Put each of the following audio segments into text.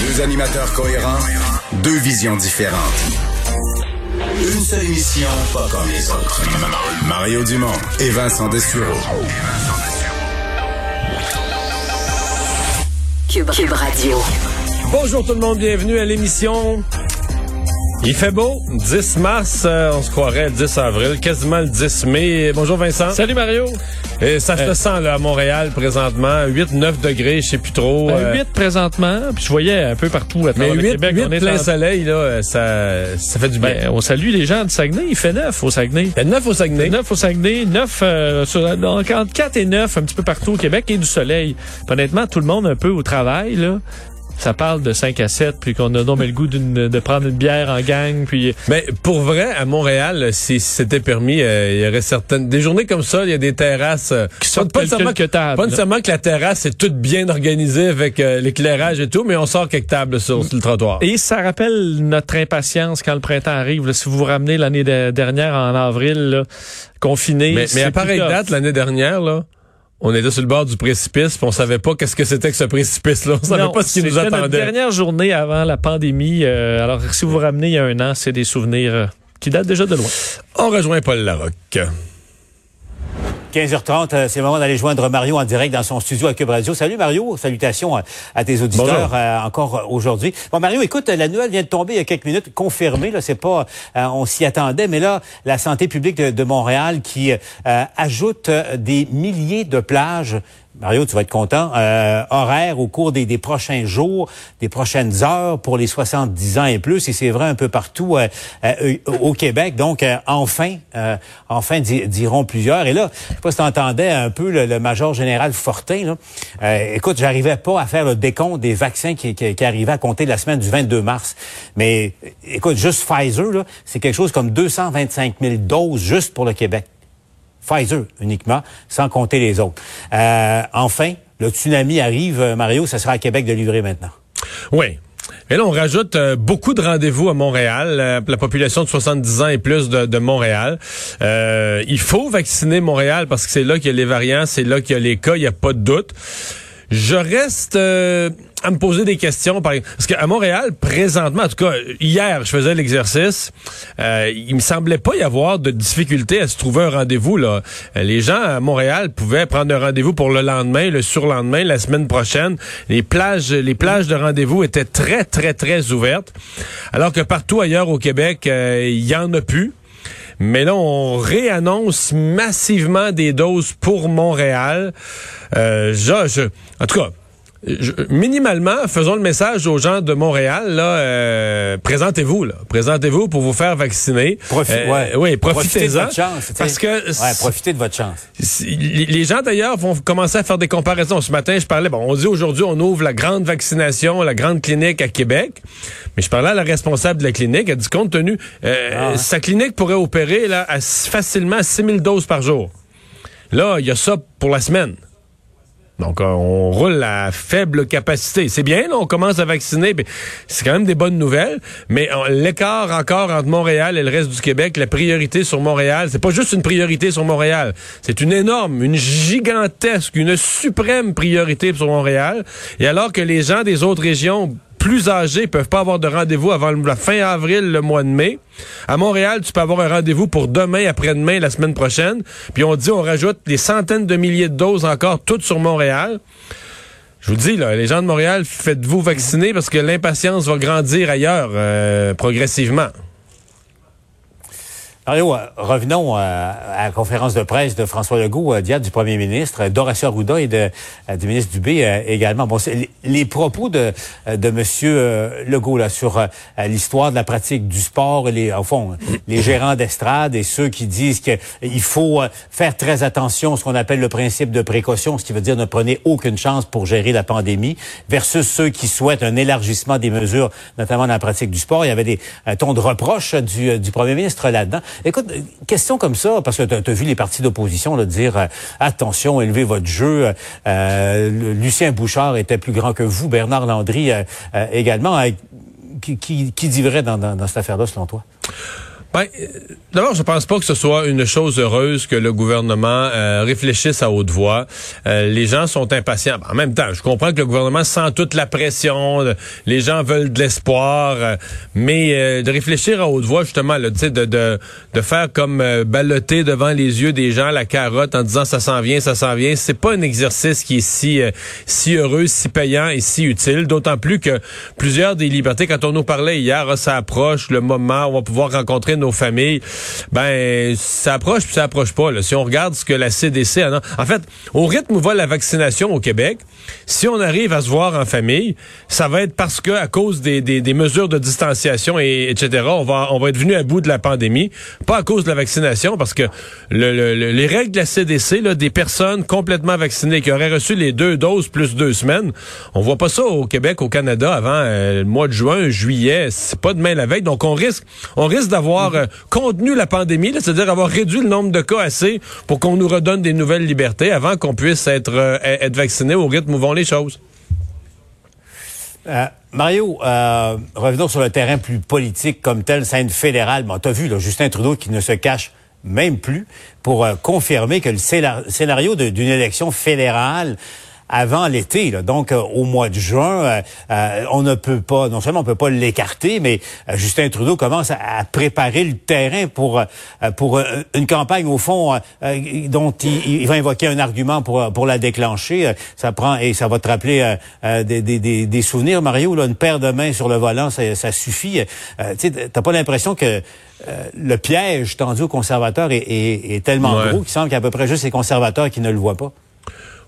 Deux animateurs cohérents, deux visions différentes. Une seule émission, pas comme les autres. Mario Dumont et Vincent Dessureau. Cube, Cube Radio. Bonjour tout le monde, bienvenue à l'émission. Il fait beau, 10 mars, euh, on se croirait le 10 avril, quasiment le 10 mai. Bonjour Vincent. Salut Mario. Et ça se sent là à Montréal présentement, 8-9 degrés, je sais plus trop. Ben, euh, 8 présentement, puis je voyais un peu partout à mais travers 8, le Québec. 8 on est plein en- soleil, là, euh, ça, ça fait du bien. Ben, on salue les gens de Saguenay. Il fait 9 au Saguenay. Il a 9 au Saguenay. 9 au Saguenay, 9 euh, sur, donc, entre 4 et 9 un petit peu partout au Québec et du soleil. Puis honnêtement, tout le monde un peu au travail, là. Ça parle de 5 à 7, puis qu'on a non mais le goût d'une- de prendre une bière en gang, puis Mais pour vrai, à Montréal, si c'était permis, euh, il y aurait certaines des journées comme ça, il y a des terrasses euh, Qui sortent pas, quelques- nécessairement, quelques tables, pas nécessairement que la terrasse est toute bien organisée avec euh, l'éclairage et tout, mais on sort quelques tables sur, sur le trottoir. Et ça rappelle notre impatience quand le printemps arrive. là. si vous vous ramenez l'année de- dernière en avril, là, confiné. mais, mais à pareille date, l'année dernière, là, on était sur le bord du précipice, puis on savait pas qu'est-ce que c'était que ce précipice-là. On savait Non, pas ce qui nous c'était notre attendait. dernière journée avant la pandémie. euh, alors, si vous vous ramenez il y a un an, c'est des souvenirs euh, qui datent déjà de loin. On rejoint Paul Larocque. 15h30, euh, c'est le moment d'aller joindre Mario en direct dans son studio à Cube Radio. Salut Mario, salutations à, à tes auditeurs euh, encore euh, aujourd'hui. Bon Mario, écoute, la nouvelle vient de tomber il y a quelques minutes, confirmée. Là, c'est pas, euh, on s'y attendait, mais là, la santé publique de, de Montréal qui euh, ajoute euh, des milliers de plages. Mario, tu vas être content. Euh, horaires au cours des, des prochains jours, des prochaines heures pour les 70 ans et plus. Et c'est vrai un peu partout euh, euh, au Québec. Donc, euh, enfin, enfin, di- diront plusieurs. Et là, je sais pas si tu entendais un peu le, major général Fortin. Là. Écoute, j'arrivais pas à faire le décompte des vaccins qui, qui, qui arrivaient à compter la semaine du 22 mars. Mais écoute, juste Pfizer, c'est quelque chose comme 225 000 doses juste pour le Québec. Pfizer uniquement, sans compter les autres. Euh, enfin, le tsunami arrive, euh, Mario, ça sera à Québec de livrer maintenant. Oui. Et là, on rajoute euh, beaucoup de rendez-vous à Montréal, euh, la population de 70 ans et plus de, de Montréal. Euh, il faut vacciner Montréal parce que c'est là qu'il y a les variants, c'est là qu'il y a les cas, il n'y a pas de doute. Je reste euh, à me poser des questions. par- Parce qu'à Montréal, présentement, en tout cas, hier, je faisais l'exercice, euh, il me semblait pas y avoir de difficulté à se trouver un rendez-vous. Là. Euh, Les gens à Montréal pouvaient prendre un rendez-vous pour le lendemain, le surlendemain, la semaine prochaine. Les plages, les plages de rendez-vous étaient très, très, très ouvertes. Alors que partout ailleurs au Québec, euh, il y en a plus. Mais là, on réannonce massivement des doses pour Montréal. Euh, en tout cas, je- minimalement, faisons le message aux gens de Montréal, là, euh, présentez-vous, là. Présentez-vous pour vous faire vacciner. Profi- Euh, ouais. Oui, Profitez de profitez-en. votre chance. tu sais. Parce que Ouais, profitez de votre chance. les gens d'ailleurs vont commencer à faire des comparaisons. Ce matin, je parlais, bon, on dit aujourd'hui on ouvre la grande vaccination, la grande clinique à Québec. Mais je parlais à la responsable de la clinique, elle dit compte tenu, euh, Ah. sa clinique pourrait opérer là, à, facilement 6000 doses par jour. Là, il y a ça pour la semaine. Donc, euh, on roule à faible capacité. C'est bien, là, on commence à vacciner. C'est quand même des bonnes nouvelles. Mais euh, l'écart encore entre Montréal et le reste du Québec, la priorité sur Montréal, c'est pas juste une priorité sur Montréal. C'est une énorme, une gigantesque, une suprême priorité sur Montréal. Et alors que les gens des autres régions plus âgés peuvent pas avoir de rendez-vous avant la fin avril, le mois de mai. À Montréal, tu peux avoir un rendez-vous pour demain, après-demain, la semaine prochaine. Puis on dit, on rajoute des centaines de milliers de doses encore, toutes sur Montréal. Je vous dis, là, les gens de Montréal, faites-vous vacciner parce que l'impatience va grandir ailleurs euh, progressivement. Mario, euh, revenons euh, à la conférence de presse de François Legault, euh, d'hier du premier ministre, d'Horacio Arruda et de, du ministre Dubé également. Bon, les, propos de, de Monsieur Legault là, sur l'histoire de la pratique du sport, les, au fond, les gérants d'estrade et ceux qui disent qu'il faut faire très attention à ce qu'on appelle le principe de précaution, ce qui veut dire ne prenez aucune chance pour gérer la pandémie, versus ceux qui souhaitent un élargissement des mesures, notamment dans la pratique du sport. Il y avait des tons de reproches du, du premier ministre là-dedans. Écoute, question comme ça, parce que tu as, vu les partis d'opposition dire euh, attention, élevez votre jeu. Euh, Lucien Bouchard était plus grand que vous, Bernard Landry euh, également. qui, qui, qui dit vrai dans, dans cette affaire-là, selon toi? Ben, euh, D'abord, je pense pas que ce soit une chose heureuse que le gouvernement euh, réfléchisse à haute voix. Euh, les gens sont impatients. En même temps, je comprends que le gouvernement sent toute la pression. les gens veulent de l'espoir, mais de réfléchir à haute voix, justement, là, de, de, de faire comme balloter devant les yeux des gens la carotte en disant ça s'en vient, ça s'en vient, c'est pas un exercice qui est si si heureux, si payant et si utile. D'autant plus que plusieurs des libertés, quand on nous parlait hier, ah, ça approche le moment où on va pouvoir rencontrer nos familles, ben ça approche puis ça approche pas. Là. Si on regarde ce que la CDC a... En fait, au rythme où va la vaccination au Québec, si on arrive à se voir en famille, ça va être parce que à cause des, des, mesures de distanciation et etc. On va on va être venu à bout de la pandémie, pas à cause de la vaccination, parce que le, les règles de la CDC, là, des personnes complètement vaccinées qui auraient reçu les deux doses plus deux semaines, on voit pas ça au Québec, au Canada avant euh, le mois de juin, juillet, c'est pas demain la veille, donc on risque on risque d'avoir contenu la pandémie, c'est-à-dire avoir réduit le nombre de cas assez pour qu'on nous redonne des nouvelles libertés avant qu'on puisse être, euh, être vacciné au rythme où vont les choses. Euh, Mario, euh, revenons sur le terrain plus politique comme tel, scène fédérale. Bon, t'as vu, Justin Trudeau qui ne se cache même plus pour confirmer que le scénario d'une élection fédérale avant l'été. Donc, euh, au mois de juin, euh, euh, on ne peut pas, non seulement on peut pas l'écarter, mais Justin Trudeau commence à, préparer le terrain pour pour une campagne au fond dont il, va invoquer un argument pour pour la déclencher. Ça prend et ça va te rappeler des, des, des, souvenirs, Mario. Là, une paire de mains sur le volant, ça, ça suffit. tu t'as pas l'impression que le piège tendu aux conservateurs est, est, tellement gros qu'il semble qu'il y a à peu près juste les conservateurs qui ne le voient pas.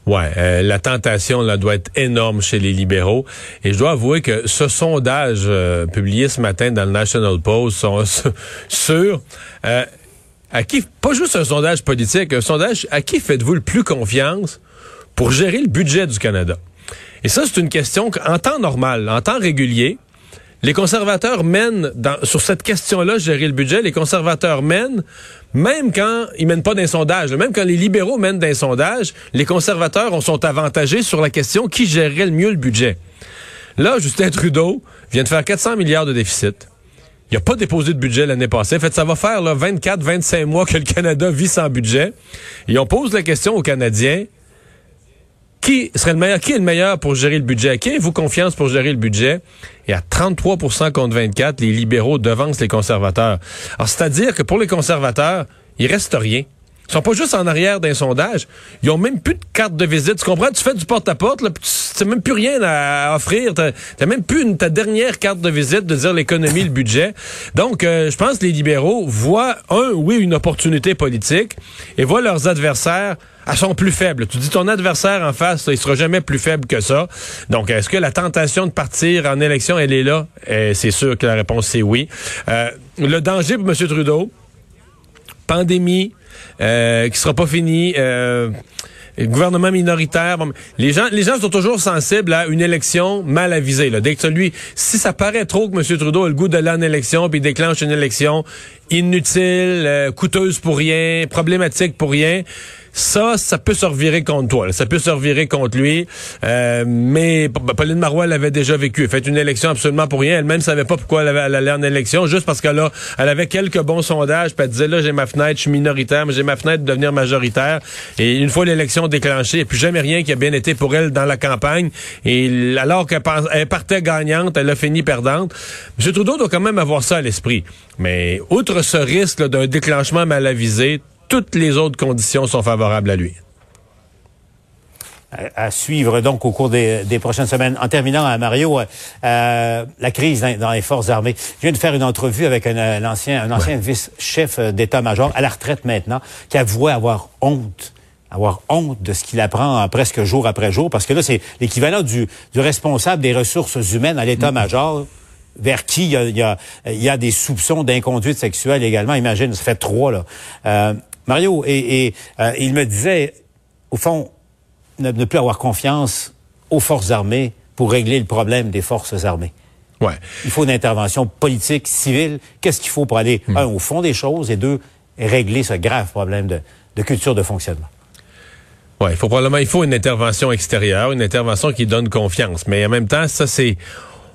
Ouais, euh, la tentation là doit être énorme chez les libéraux. Et je dois avouer que ce sondage euh, publié ce matin dans le National Post sur euh, à qui, pas juste un sondage politique, un sondage à qui faites-vous le plus confiance pour gérer le budget du Canada? Et ça, c'est une question qu'en temps normal, en temps régulier, les conservateurs mènent, dans, sur cette question-là, gérer le budget, les conservateurs mènent, même quand ils mènent pas d'un sondage, même quand les libéraux mènent d'un sondage, les conservateurs on sont avantagés sur la question qui gérerait le mieux le budget. Là, Justin Trudeau vient de faire 400 milliards de déficit. Il n'a pas déposé de budget l'année passée. En fait, ça va faire 24-25 mois que le Canada vit sans budget. Et on pose la question aux Canadiens, qui serait le meilleur, qui est le meilleur pour gérer le budget? Qui avez-vous confiance pour gérer le budget? Et à 33% contre 24, les libéraux devancent les conservateurs. Alors, c'est-à-dire que pour les conservateurs, il reste rien. Ils sont pas juste en arrière d'un sondage. Ils ont même plus de carte de visite. Tu comprends? Tu fais du porte-à-porte, là, tu n'as même plus rien à offrir. Tu n'as même plus une, ta dernière carte de visite de dire l'économie, le budget. Donc, euh, je pense que les libéraux voient, un, oui, une opportunité politique et voient leurs adversaires à son plus faible. Tu dis ton adversaire en face, il sera jamais plus faible que ça. Donc, est-ce que la tentation de partir en élection, elle est là? Euh, c'est sûr que la réponse, c'est oui. Euh, le danger pour M. Trudeau, pandémie, euh, qui sera pas fini. Euh, gouvernement minoritaire. les gens, sont toujours sensibles à une élection mal avisée. Dès que celui, si ça paraît trop que M. Trudeau a le goût de en élection, puis déclenche une élection inutile, euh, coûteuse pour rien, problématique pour rien, ça, ça peut se revirer contre toi. Ça peut se revirer contre lui. Euh, mais Pauline Marois l'avait déjà vécu. Elle fait une élection absolument pour rien. Elle-même savait pas pourquoi elle, allait en élection, juste parce que là, elle avait quelques bons sondages. Puis elle disait, là, j'ai ma fenêtre, je suis minoritaire, mais j'ai ma fenêtre de devenir majoritaire. Et une fois l'élection déclenchée, il n'y a plus jamais rien qui a bien été pour elle dans la campagne. Et alors qu'elle partait gagnante, elle a fini perdante. M. Trudeau doit quand même avoir ça à l'esprit. Mais outre ce risque d'un déclenchement mal avisé, toutes les autres conditions sont favorables à lui. à suivre donc au cours des, des prochaines semaines. En terminant, à Mario, euh, la crise dans, les forces armées. Je viens de faire une entrevue avec un, ancien, un ancien vice-chef d'état-major à la retraite maintenant, qui avouait avoir honte avoir honte de ce qu'il apprend presque jour après jour, parce que là, c'est l'équivalent du, du responsable des ressources humaines à l'état-major vers qui il y a, il y a, il y a des soupçons d'inconduite sexuelle également. Imagine, ça fait trois, là. Euh, Mario, et, et euh, il me disait, au fond, ne, plus avoir confiance aux forces armées pour régler le problème des forces armées. Ouais. Il faut une intervention politique, civile. Qu'est-ce qu'il faut pour aller, hmm. un, au fond des choses et deux, régler ce grave problème de, de culture de fonctionnement? Ouais, il faut probablement il faut une intervention extérieure, une intervention qui donne confiance. Mais en même temps, ça c'est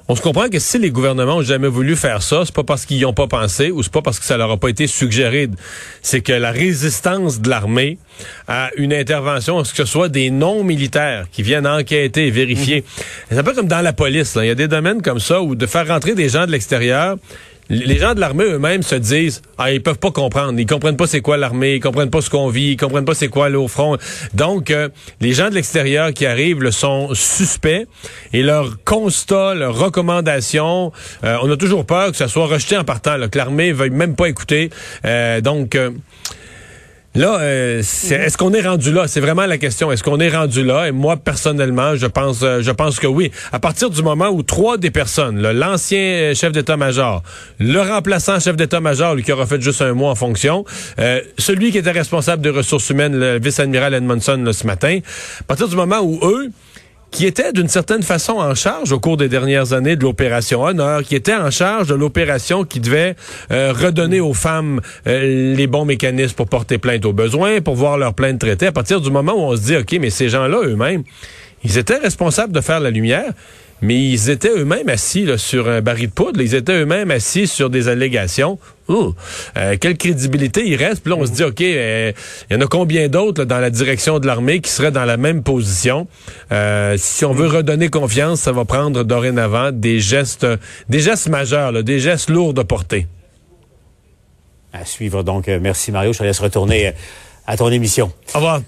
on se comprend que si les gouvernements ont jamais voulu faire ça, c'est pas parce qu'ils n'y ont pas pensé ou c'est pas parce que ça leur a pas été suggéré. C'est que la résistance de l'armée à une intervention, ce que ce soit des non-militaires qui viennent enquêter et vérifier. Mhm. C'est un peu comme dans la police. Il y a des domaines comme ça où de faire rentrer des gens de l'extérieur, les gens de l'armée eux-mêmes se disent ah ils peuvent pas comprendre, ils comprennent pas c'est quoi l'armée, ils comprennent pas ce qu'on vit, ils comprennent pas c'est quoi le front. Donc euh, les gens de l'extérieur qui arrivent le sont suspects et leurs constats, leurs recommandations, euh, on a toujours peur que ça soit rejeté en partant, que l'armée veuille même pas écouter. Euh, donc Là, euh, est-ce qu'on est rendu là? C'est vraiment la question. Est-ce qu'on est rendu là? Et moi, personnellement, je pense, euh, je pense que oui. À partir du moment où trois des personnes, l'ancien chef d'état-major, le remplaçant chef d'état-major, lui qui aura fait juste un mois en fonction, euh, celui qui était responsable des ressources humaines, le vice-admiral Edmondson, ce matin, à partir du moment où eux, qui était d'une certaine façon en charge au cours des dernières années de l'opération Honneur, qui était en charge de l'opération qui devait euh, redonner aux femmes euh, les bons mécanismes pour porter plainte aux besoins, pour voir leur plainte traitée. À partir du moment où on se dit, OK, mais ces gens-là eux-mêmes, ils étaient responsables de faire la lumière mais ils étaient eux-mêmes assis sur un baril de poudre. Ils étaient eux-mêmes assis sur des allégations. Euh, quelle crédibilité il reste? Puis là, on se dit, OK, euh, il y en a combien d'autres dans la direction de l'armée qui seraient dans la même position? Euh, si on veut redonner confiance, ça va prendre dorénavant des gestes, des gestes majeurs, des gestes lourds de portée. À suivre donc. Merci Mario. Je te laisse retourner à ton émission. Au revoir.